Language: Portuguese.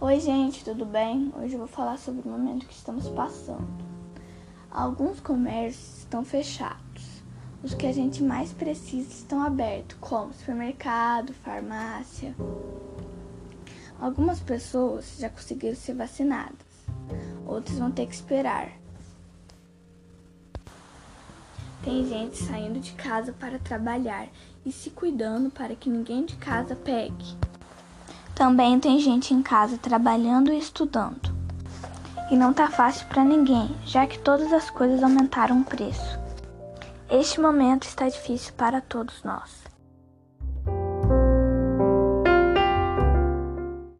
Oi, gente, tudo bem? Hoje eu vou falar sobre o momento que estamos passando. Alguns comércios estão fechados. Os que a gente mais precisa estão abertos, como supermercado, farmácia. Algumas pessoas já conseguiram ser vacinadas, outras vão ter que esperar. Tem gente saindo de casa para trabalhar e se cuidando para que ninguém de casa pegue. Também tem gente em casa trabalhando e estudando. E não tá fácil para ninguém, já que todas as coisas aumentaram o preço. Este momento está difícil para todos nós.